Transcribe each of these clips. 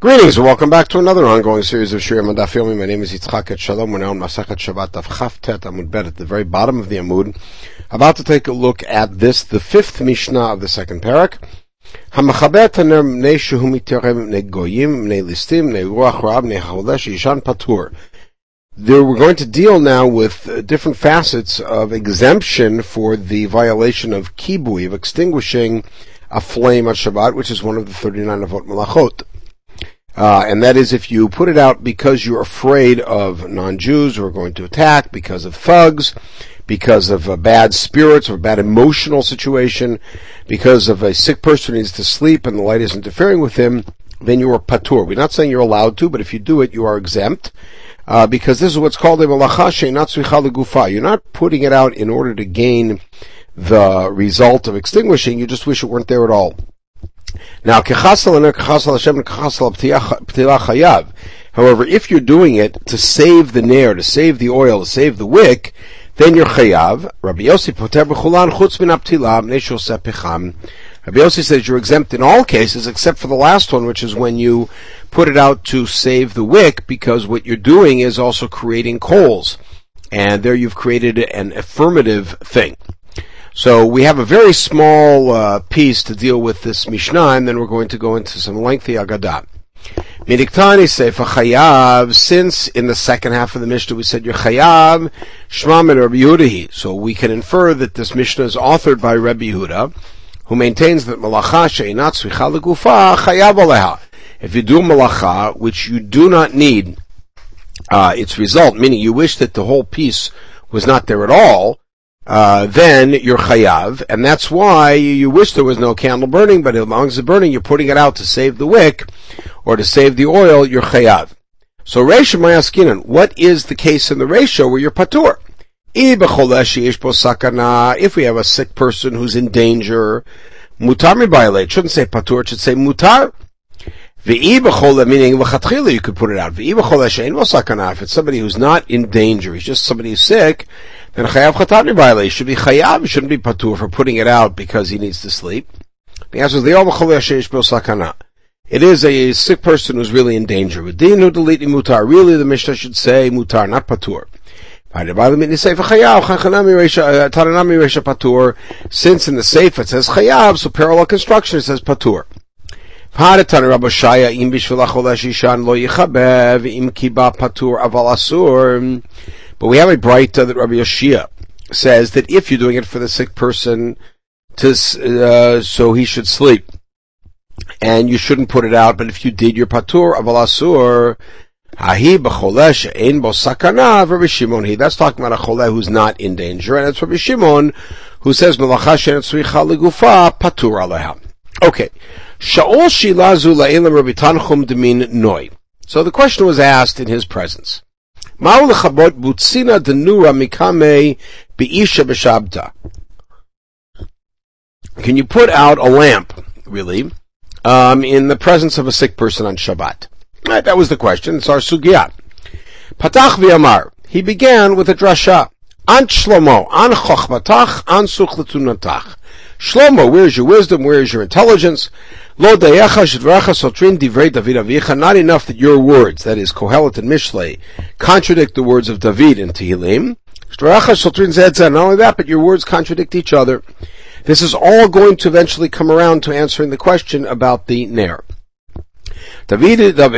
Greetings and welcome back to another ongoing series of Shirim Daf Yomi. My name is Yitzchak Etshalom. We're now in Masachet Shabbat of Chavtet Amud Bet at the very bottom of the Amud. About to take a look at this, the fifth Mishnah of the second parak. There, we're going to deal now with uh, different facets of exemption for the violation of kibui, of extinguishing a flame on Shabbat, which is one of the 39 of Malachot. Uh, and that is if you put it out because you're afraid of non-Jews who are going to attack, because of thugs, because of a bad spirits or a bad emotional situation, because of a sick person who needs to sleep and the light is interfering with him, then you are patur. We're not saying you're allowed to, but if you do it, you are exempt. Uh, because this is what's called a malacha. You're not putting it out in order to gain the result of extinguishing, you just wish it weren't there at all. Now, However, if you're doing it to save the nair, to save the oil, to save the wick, then you're chayav. Rabbi Yossi poter b'chulan chutz min aptilam neshul sepecham. Rabbi Yossi says you're exempt in all cases except for the last one, which is when you put it out to save the wick, because what you're doing is also creating coals. And there you've created an affirmative thing. So we have a very small uh, piece to deal with this Mishnah, and then we're going to go into some lengthy Agadah. Midiktani Sefer Chayav, since in the second half of the Mishnah we said you're Rabbi Yehudahi. So we can infer that this Mishnah is authored by Rabbi Yehuda, who maintains that Malacha She'inat Svicha Legufa Chayav Aleha. If you do Malacha, which you do not need uh, its result, meaning you wish that the whole piece was not there at all, uh, then you're chayav, and that's why you wish there was no candle burning, but as long as it's burning, you're putting it out to save the wick, or to save the oil, you're chayav. So Reisha Mayaskinan, what is the case in the ratio where you're patur? If we have a sick person who's in danger, mutar mi shouldn't say patur, it should say mutar. Meaning, you could put it out. If it's somebody who's not in danger, he's just somebody who's sick, then chayav chatani violation should be chayav, shouldn't be patur for putting it out because he needs to sleep. The answer is the It is a sick person who's really in danger. mutar. Really, the Mishnah should say mutar, not patur. Uh, Since in the Seif it says chayav, so parallel construction it says patur. Hadatan Rabbi Shaya im bishvil shishan lo yichabev im kiba patur aval asur. But we have a bright that Rabbi Yoshia says that if you're doing it for the sick person, to uh, so he should sleep, and you shouldn't put it out. But if you did, your patur aval asur. Ahi b'cholesh ein bo sakana Rabbi Shimon. He that's talking about a chole who's not in danger, and it's Rabbi Shimon who says melacha she'en tzricha legufa patur aleha. Okay. Shilazu La'ilam Rabbi Tanchum Demin Noi. So the question was asked in his presence. Ma'u lechabot butzina denura mikame be'isha. Can you put out a lamp, really, um, in the presence of a sick person on Shabbat? Right, that was the question. It's our sugiyat. Patach. He began with a drasha. An shlomo, an chochmatach, an suchletunatach. Shlomo, where's your wisdom? Where's your intelligence? Lo David. Not enough that your words, that is Kohelet and Mishlei, contradict the words of David in Tehillim. Not only that, but your words contradict each other. This is all going to eventually come around to answering the question about the Ner. David, the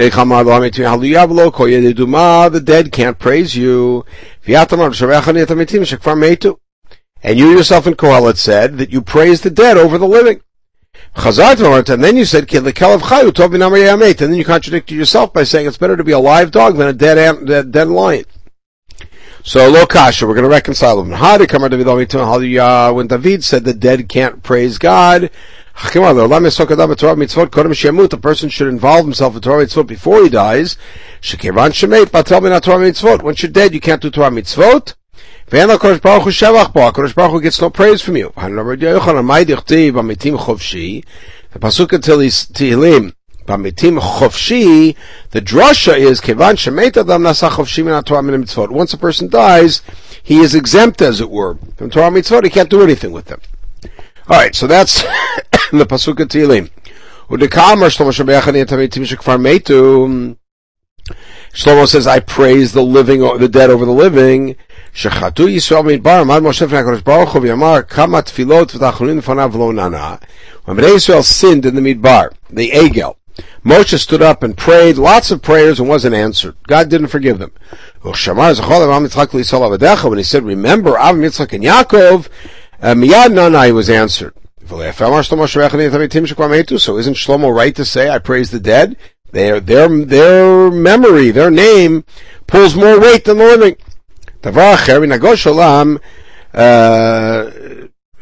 dead can't praise you. And you yourself in Kohelet said that you praise the dead over the living. And then you said, and then you contradicted yourself by saying it's better to be a live dog than a dead, ant, dead, dead lion. So, lo kasha, we're going to reconcile them. Uh, when David said the dead can't praise God, The person should involve himself in Torah mitzvot before he dies. Once you're dead, you can't do Torah mitzvot. Baruch Hu gets no praise from you. The pasuk until he's Tehillim. The drasha is kevan shemet adam nasa chofshi min Torah min mitzvot. Once a person dies, he is exempt, as it were, from Torah mitzvot. He can't do anything with them. All right, so that's the pasuk of Tehillim. Shlomo says, I praise the living, the dead over the living. Nana. When Bnei Yisrael sinned in the midbar, the Egel, Moshe stood up and prayed lots of prayers and wasn't answered. God didn't forgive them. When he said, remember Avram, Yitzchak, and Yaakov, uh, miyad nana, he was answered. So isn't Shlomo right to say, I praise the dead? Their, their, their memory, their name pulls more weight than the living. Tavacher, in Agosh Olam, uh,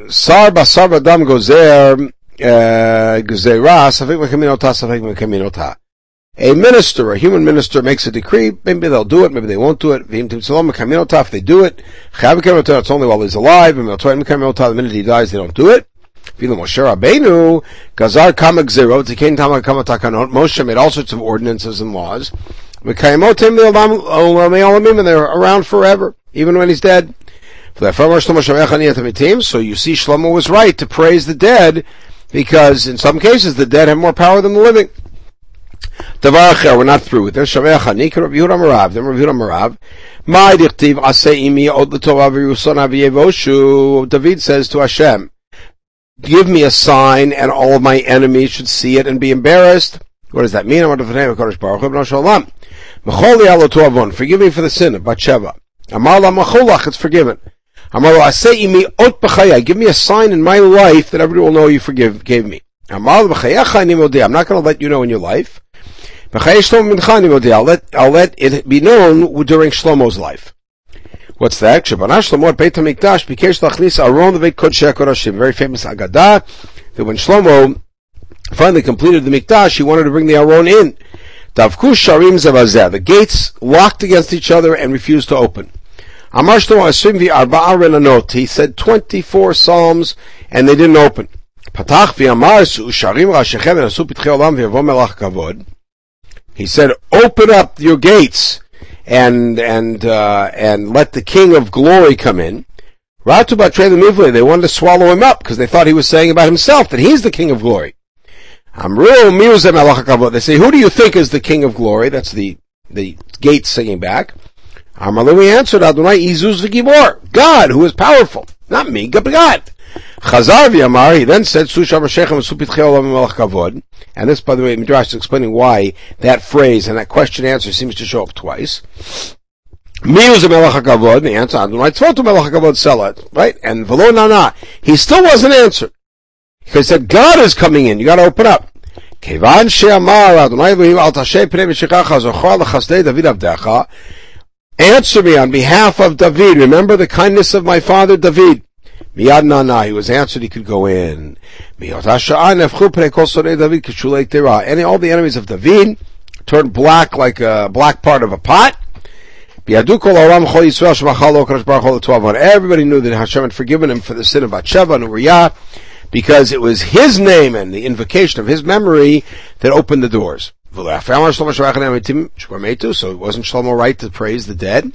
Sar Basar Adam Gozer, uh, Mekaminota, Mekaminota. A minister, a human minister, makes a decree. Maybe they'll do it. Maybe they won't do it. If they do it, it's only while he's alive. The minute he dies, they don't do it. Moshe Rabbeinu, Gazar Kama Gzerot, Zikain Tama Kama Moshe made all sorts of ordinances and laws. And they're around forever, even when he's dead. So you see Shlomo was right to praise the dead, because in some cases the dead have more power than the living. We're not through with this. Then dichtiv aseh imi od l'tov aviyuson aviyevoshu. David says to Hashem, give me a sign and all of my enemies should see it and be embarrassed. What does that mean? Forgive me for the sin of Bathsheba. It's forgiven. Give me a sign in my life that everybody will know you forgive, gave me. I'm not going to let you know in your life. I'll let, I'll let it be known during Shlomo's life. What's the HaKodashim. Very famous Agadah that when Shlomo finally completed the Mikdash, he wanted to bring the Aron in. The gates locked against each other and refused to open. He said 24 psalms and they didn't open. He said, open up your gates and and uh, and let the King of Glory come in. Ratu Mivli, they wanted to swallow him up because they thought he was saying about himself that he's the King of Glory. They say, who do you think is the King of Glory? That's the the gate singing back. Amalu answered, Adonai Izuz v'gibor, God, who is powerful, not me, God. Chazar v'yamar, he then said, Susham Shechem supitchei olam kavod. And this, by the way, Midrash is explaining why that phrase and that question answer seems to show up twice. Mi was a melech kavod, the answer, Adonai tzvotu melech kavod selat, right? And v'lo nana, he still wasn't answered. Because he said, God is coming in, you gotta open up. Kevan she'amar, Adonai Elohim, al tashay pnei v'shechacha, zochar l'chasdei David avdecha, Answer me on behalf of David. Remember the kindness of my father David. Miyad nana, he was answered, he could go in. And all the enemies of David turned black like a black part of a pot. Everybody knew that Hashem had forgiven him for the sin of Bathsheba and Uriah, because it was his name and the invocation of his memory that opened the doors. So it wasn't Shlomo right to praise the dead?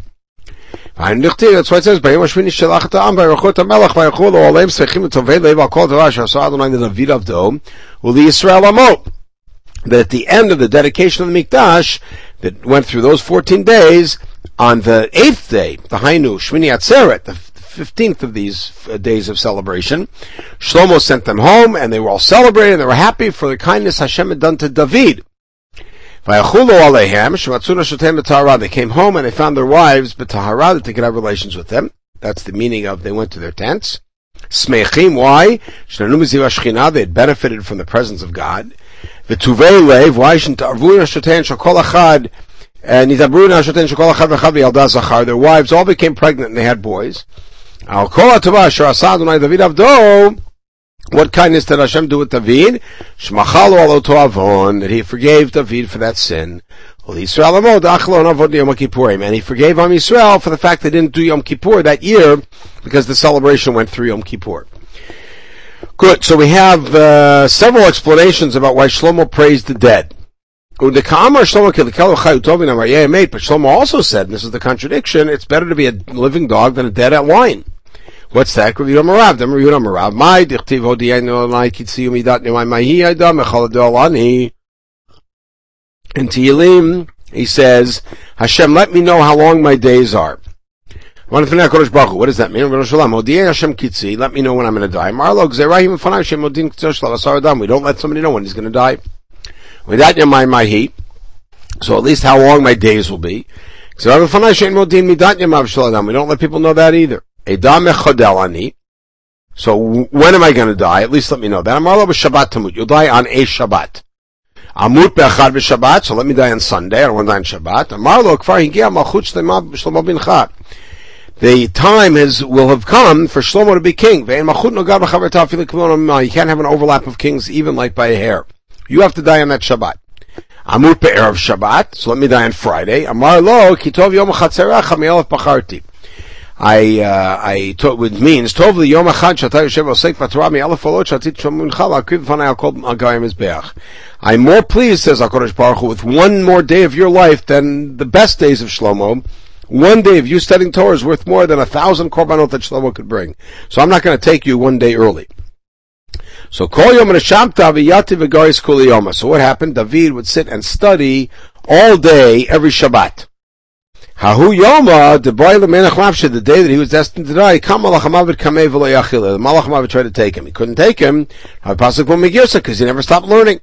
That's why it says, Bayom Hashmini Shelach Ta'am, Bayrachot HaMelech, Bayrachot Ha'olam, Svechim Tovei Leib HaKol Dvar, Shasar Adonai Levid Avdo, Uli Yisrael Amo. That at the end of the dedication of the Mikdash, that went through those 14 days, on the eighth day, the Hainu, Shmini Atzeret, the fifteenth of these uh, days of celebration. Shlomo sent them home, and they were all celebrating. They were happy for the kindness Hashem had done to David. They came home and they found their wives b'tahara that they could have relations with them. That's the meaning of they went to their tents. Smechim, why? They had benefited from the presence of God. V'tuvei lev, why? Their wives all became pregnant and they had boys. What kindness did Hashem do with David? That he forgave David for that sin. And he forgave Am Yisrael for the fact they didn't do Yom Kippur that year because the celebration went through Yom Kippur. Good. So we have uh, several explanations about why Shlomo praised the dead. But Shlomo also said, and this is the contradiction, it's better to be a living dog than a dead at wine. What's that? Yehuda Marav. Yehuda Marav. My dichtiv alai mahi adam. In Tehillim, he says, Hashem, let me know how long my days are. What does that mean? Let me know when I'm going to die. We don't let somebody know when he's going to die. So at least how long my days will be. We don't let people know that either. So when am I going to die? At least let me know that. You'll die on a Shabbat. Amut be'achad b'Shabbat, so let me die on Sunday. I don't want to die on Shabbat. Kfar Shlomo bin Chad. The time is will have come for Shlomo to be king. You can't have an overlap of kings even like by a hair. You have to die on that Shabbat. Amut be'erev Shabbat, so let me die on Friday. Amar lo kitov yom chatzerecha me'elef bacharti. I, uh, I, to, which means, Tov li yom achad shatay yoshev osek b'torah mi'alef olot shatit shomun chal akriv v'fanay al kol agayim mizbeach. I'm more pleased, says HaKadosh Baruch Hu, with one more day of your life than the best days of Shlomo. One day of you studying Torah is worth more than a thousand korbanot that Shlomo could bring. So I'm not going to take you one day early. So kol yom neshamta v'yati v'garis kuli So what happened? David would sit and study all day every Shabbat. Hahu Yoma, the boy Menach the day that he was destined to die, Kam Malachamavid Kamei V'lo Yachile. The Malachamavid tried to take him. He couldn't take him. Pasuk Megirsa, because he never stopped learning.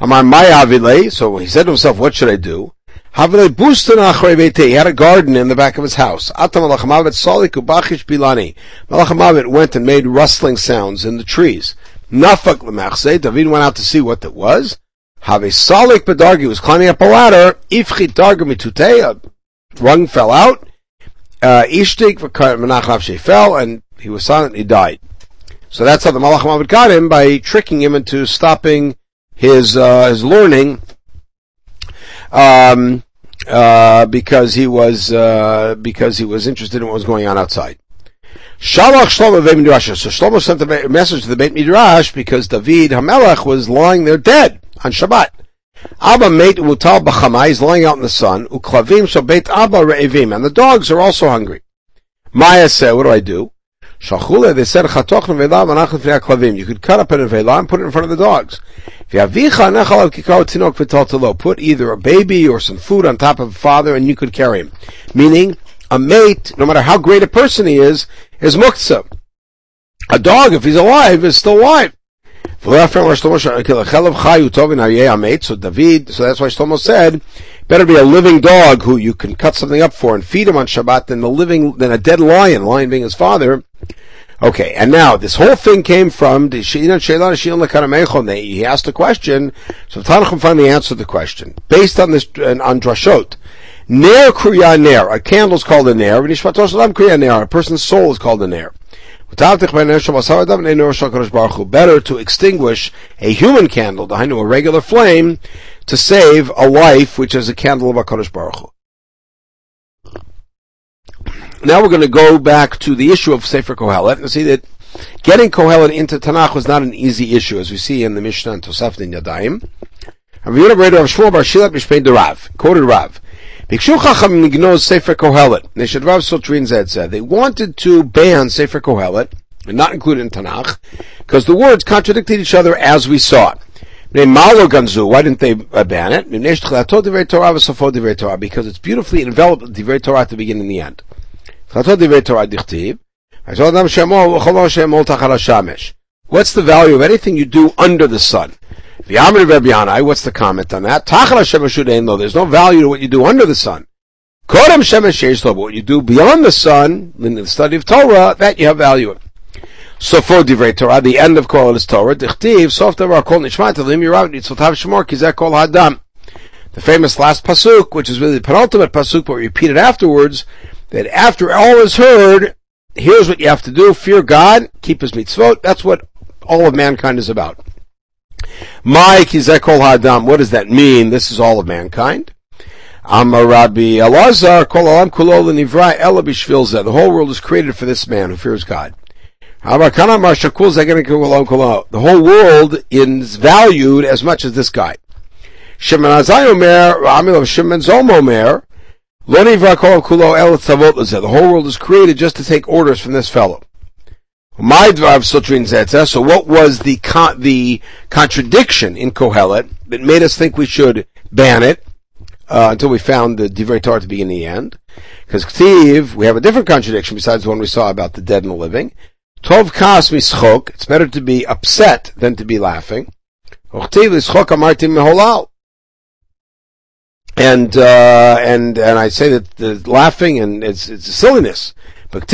Amar Mai Avile, so he said to himself, what should I do? Havile Bustan Achrei He had a garden in the back of his house. Atam Malachamavid Sali Kubachish Bilani. Malachamavid went and made rustling sounds in the trees. Nafak Lemachse, David went out to see what that was. Have a Salik Bedargi was climbing up a ladder. Ifchit Darga Mituteya rung fell out. Uh, Ishtik Menachem fell, and he was silent. He died. So that's how the Malach got him by tricking him into stopping his uh, his learning, um, uh, because he was uh, because he was interested in what was going on outside. Shalach Shlomo Beit Midrash. So Shlomo sent a message to the Beit Midrash because David Hamelech was lying there dead on Shabbat. Abba mate utal b'chamai is lying out in the sun. Uklavim so beit Abba re'evim, and the dogs are also hungry. Maya said, "What do I do?" Shachule, they said, "Chatochnu ve'la manachet klavim." You could cut up an ve'la and put it in front of the dogs. Put either a baby or some food on top of a father, and you could carry him. Meaning, a mate, no matter how great a person he is, is muktzah. A dog, if he's alive, is still alive. So David, so that's why Shlomo said, better be a living dog who you can cut something up for and feed him on Shabbat than the living, than a dead lion, lion being his father. Okay, and now this whole thing came from he asked a question, so Tanachim finally answered the question based on this on drashot. Ner kriya ner, a candle is called a ner, a person's soul is called a ner. Better to extinguish a human candle, a regular flame, to save a life which is a candle of HaKadosh Baruch Hu. Now we're going to go back to the issue of Sefer Kohelet and see that getting Kohelet into Tanakh was not an easy issue, as we see in the Mishnah and Tosefta in Yadayim. Rav Yehuda Rav Shmuel Bar Shilat Mishpeh Rav, quoted Rav. Chacham Sefer Zed said they wanted to ban Sefer Kohelet and not include it in Tanakh because the words contradicted each other as we saw it. Why didn't they uh, ban it? Because it's beautifully enveloped with Divrei Torah at the beginning and the end. What's the value of anything you do under the sun? What's the comment on that? There's no value to what you do under the sun. But what you do beyond the sun, in the study of Torah, that you have value in. So for Divrei Torah, the end of Kol is Torah, Dichtiv, Sof Kol Nishmat, Elim Yirav, Nitzvotav Shemor, Kizek Kol Hadam. The famous last pasuk, which is really the penultimate pasuk, but repeated afterwards, that after all is heard, here's what you have to do, fear God, keep his mitzvot, that's what all of mankind is about. My kizekol hadam. What does that mean? This is all of mankind. Amar Rabbi Elazar kol alam kulol nivra ela The whole world is created for this man who fears God. The whole world is valued as much as this guy. Shimon Azai Omer, Amil of Shimon Zom Omer, The whole world is created just to take orders from this fellow. So what was the con- the contradiction in Kohelet that made us think we should ban it uh, until we found the Divrei Torah to be in the end? Because Ktiv, we have a different contradiction besides the one we saw about the dead and the living. Tov kas mischok. It's better to be upset than to be laughing. And uh, and and I say that the laughing and it's it's silliness. But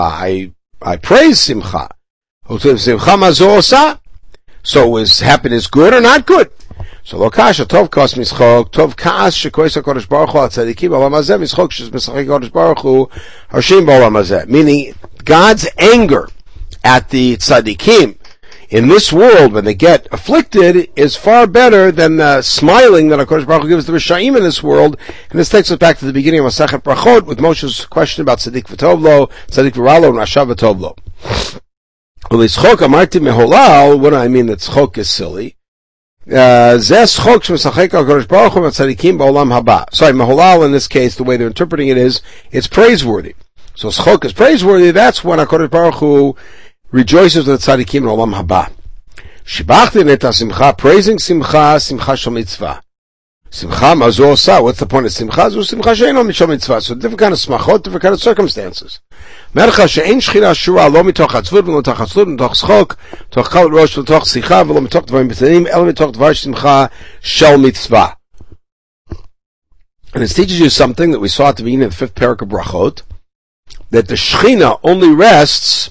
I I praise simcha. So is happiness good or not good? So kasha tov kos mischok tov kaas shekois hakodesh baruch hu atzadikim b'olam hazeh mischok shes mischok hakodesh baruch hu harshim b'olam hazeh. Meaning God's anger at the tzaddikim in this world when they get afflicted is far better than the smiling that HaKadosh Baruch Hu gives the Rishayim in this world. And this takes us back to the beginning of Masachet Brachot with Moshe's question about Tzaddik V'Tovlo, Tzaddik V'Ralo, and Rasha V'Tovlo. What do I mean that tzchok is silly? Uh, Sorry, Meholal in this case, the way they're interpreting it is, it's praiseworthy. So tzchok is praiseworthy, that's when HaKadosh Baruch Hu rejoices with the tzaddikim in olam haba. Shibachti neta simcha, praising simcha, simcha shel mitzvah. Simcha mazo osa. What's the point of simcha? Zu simcha she'eno mishal mitzvah. So different kind of smachot, different kind of circumstances. Mercha she'en shchina shura lo mitoch atzvut, v'lo mitoch atzvut, mitoch schok, mitoch kal rosh, mitoch sicha, v'lo mitoch dvarim b'tanim, el mitoch dvar simcha shel mitzvah. And it teaches you something that we saw at the beginning of the fifth parak of Brachot, that the Shechina only rests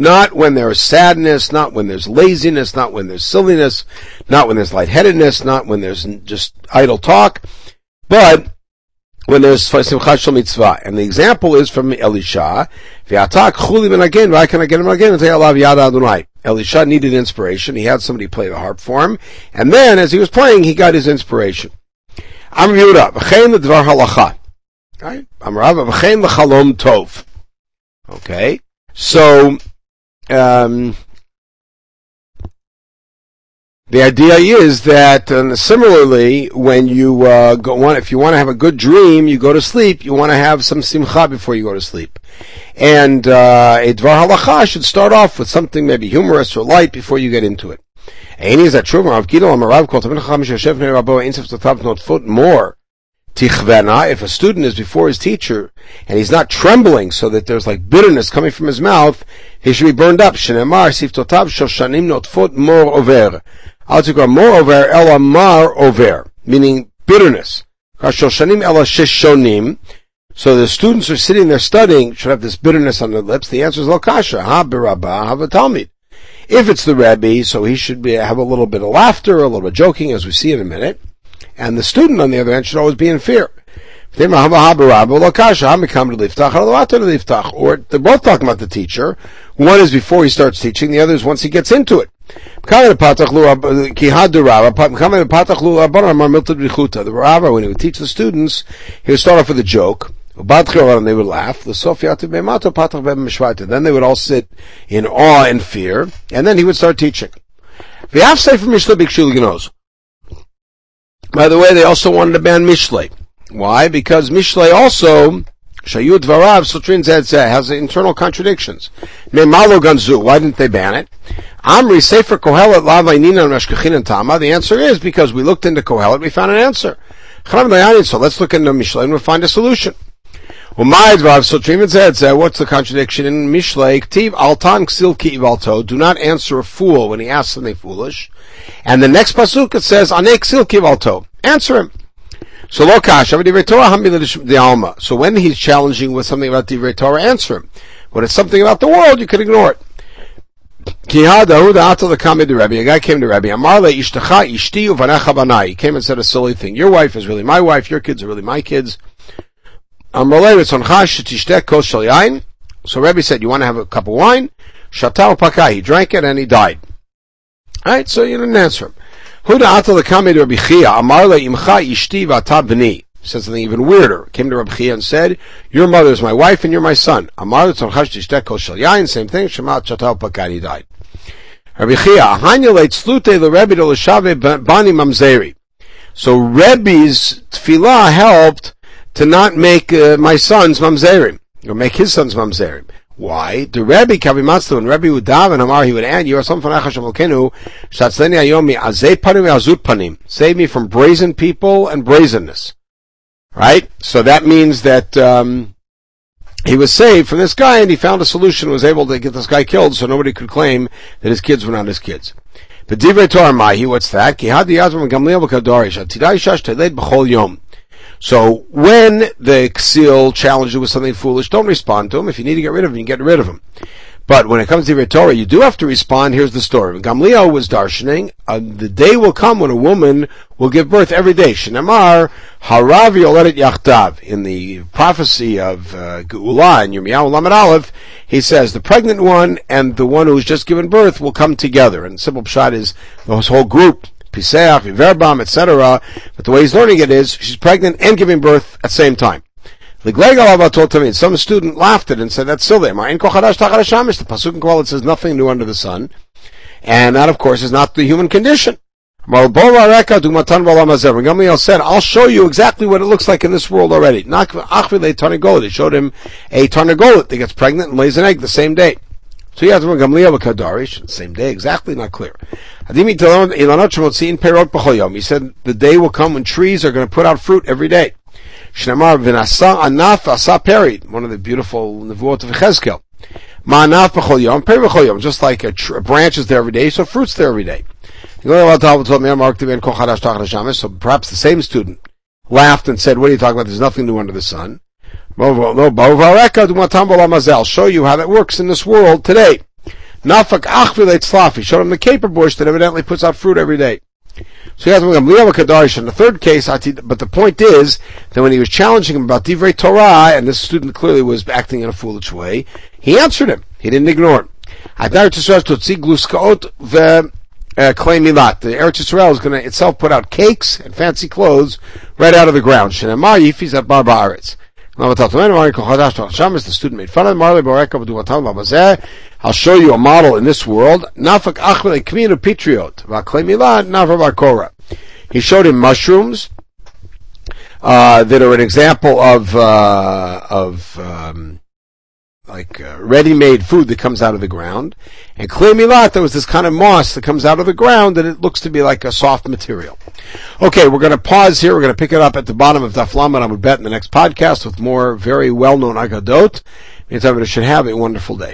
not when there's sadness, not when there's laziness, not when there's silliness, not when there's lightheadedness, not when there's just idle talk, but when there's simchat shel mitzvah. And the example is from Elisha. Again, why can I get him again? And yad Adonai. Elisha needed inspiration. He had somebody play the harp for him. And then, as he was playing, he got his inspiration. I'm Yehuda, v'chein l'dvar halacha. Right? Am Rav, v'chein l'chalom tov. Okay? So, um, the idea is that uh, similarly, when you uh, go, want, if you want to have a good dream, you go to sleep. You want to have some simcha before you go to sleep, and uh, a dvar halacha should start off with something maybe humorous or light before you get into it. And is that true? Rav Gidol Amarav called not foot more tichvena, if a student is before his teacher and he's not trembling so that there's like bitterness coming from his mouth, he should be burned up. Shenemar siftotav shoshanim notfot mor over. Altikar mor over el amar over, meaning bitterness. Shoshanim. So the students are sitting there studying, should have this bitterness on their lips. The answer is lokasha, ha birabah, ha talmid. If it's the Rebbe, so he should be, have a little bit of laughter, a little bit of joking, as we see in a minute. And the student, on the other hand, should always be in fear. Or they're both talking about the teacher. One is before he starts teaching, the other is once he gets into it. The rabbi, when he would teach the students, he would start off with a joke, and they would laugh. Then they would all sit in awe and fear, and then he would start teaching. By the way, they also wanted to ban Mishlei. Why? Because Mishlei also, Shayud Varav, Sotrin Zed has internal contradictions. Ganzu, why didn't they ban it? Amri Sefer Kohelet Lavainina Meshkachin and Tama, the answer is because we looked into Kohelet, we found an answer. So let's look into Mishlei and we'll find a solution. What's the contradiction in Mishlei? Ktiv altan ksil ki Do not answer a fool when he asks something foolish. And the next pasuk it says, Anek sil kivalto. Answer him. So alma. So when he's challenging with something about the Torah, answer him. When it's something about the world, you can ignore it. A guy came to Rabbi. He came and said a silly thing. Your wife is really my wife. Your kids are really my kids. So Rabbi said, you want to have a cup of wine? Shatal pakai. He drank it and he died. Alright, so you didn't answer him. Huda ata lekame to Rabbi Chia, amar le imcha ishti v'ata b'ni. Said something even weirder. Came to Rabbi Chia and said, your mother is my wife and you're my son. Amar le tzorchash tishtek kol shel yain, same thing, shemat chatal pakani died. Rabbi Chia, ahanya le tzlute le Rebbe to l'shave bani mamzeri. So Rebbe's tefillah helped to not make uh, my sons mamzerim, or make his sons mamzerim. Why? The Rebbe Kavimatzlu and Rebbe would daven Amar, he would add, You are some Panim. Save me from brazen people and brazenness. Right? So that means that, um, he was saved from this guy and he found a solution, was able to get this guy killed so nobody could claim that his kids were not his kids. But Divrei Torah Mahi, what's that? Ki Hadi Yazram Gamliel B'Kadorish, Atidai Shash Teled B'chol Yom. So when the Ksil challenges you with something foolish, don't respond to him. If you need to get rid of him, you get rid of him. But when it comes to the Torah, you do have to respond. Here's the story. Gamliel was darshaning, uh, the day will come when a woman will give birth every day. Shinamar, haravi yoledet yachtav. In the prophecy of uh, Geula in Yirmiyahu Lamed Aleph, he says the pregnant one and the one who's just given birth will come together. And simple pshat is this whole group, Piseach, Iverbam, etc. But the way he's learning it is she's pregnant and giving birth at the same time. Told Tamin, some student laughed at it and said, that's still there. The Pasuk in Kohelet says nothing new under the sun. And that, of course, is not the human condition. Gamliel said, I'll show you exactly what it looks like in this world already. They showed him a tarnagolet that gets pregnant and lays an egg the same day. So he has Gamliel Kadarish, same day, exactly not clear. He said the day will come when trees are going to put out fruit every day. One of the beautiful nevuot of Chezkel. Ma'anaf b'chol yom, peri b'chol yom, just like a, tr- a branch is there every day, so fruit's there every day. So perhaps the same student laughed and said, what are you talking about? There's nothing new under the sun. I'll show you how that works in this world today. Nafak achvil showed him the caper bush that evidently puts out fruit every day. So he has Kadarish in the third case, but the point is that when he was challenging him about Divrei Torah, and this student clearly was acting in a foolish way, he answered him. He didn't ignore him. Uh, the Eretz Yisrael is going to itself put out cakes and fancy clothes right out of the ground. Shenamar Yifis at Bar The student made fun of him. I'll show you a model in this world. Nafak. V'aklemila nafar He showed him mushrooms, uh, that are an example of, uh, of, um, like uh, ready-made food that comes out of the ground, and milat, there was this kind of moss that comes out of the ground, and it looks to be like a soft material. Okay, we're going to pause here. We're going to pick it up at the bottom of Daf and I would bet in the next podcast with more very well-known agadot. Meantime, it should have a wonderful day.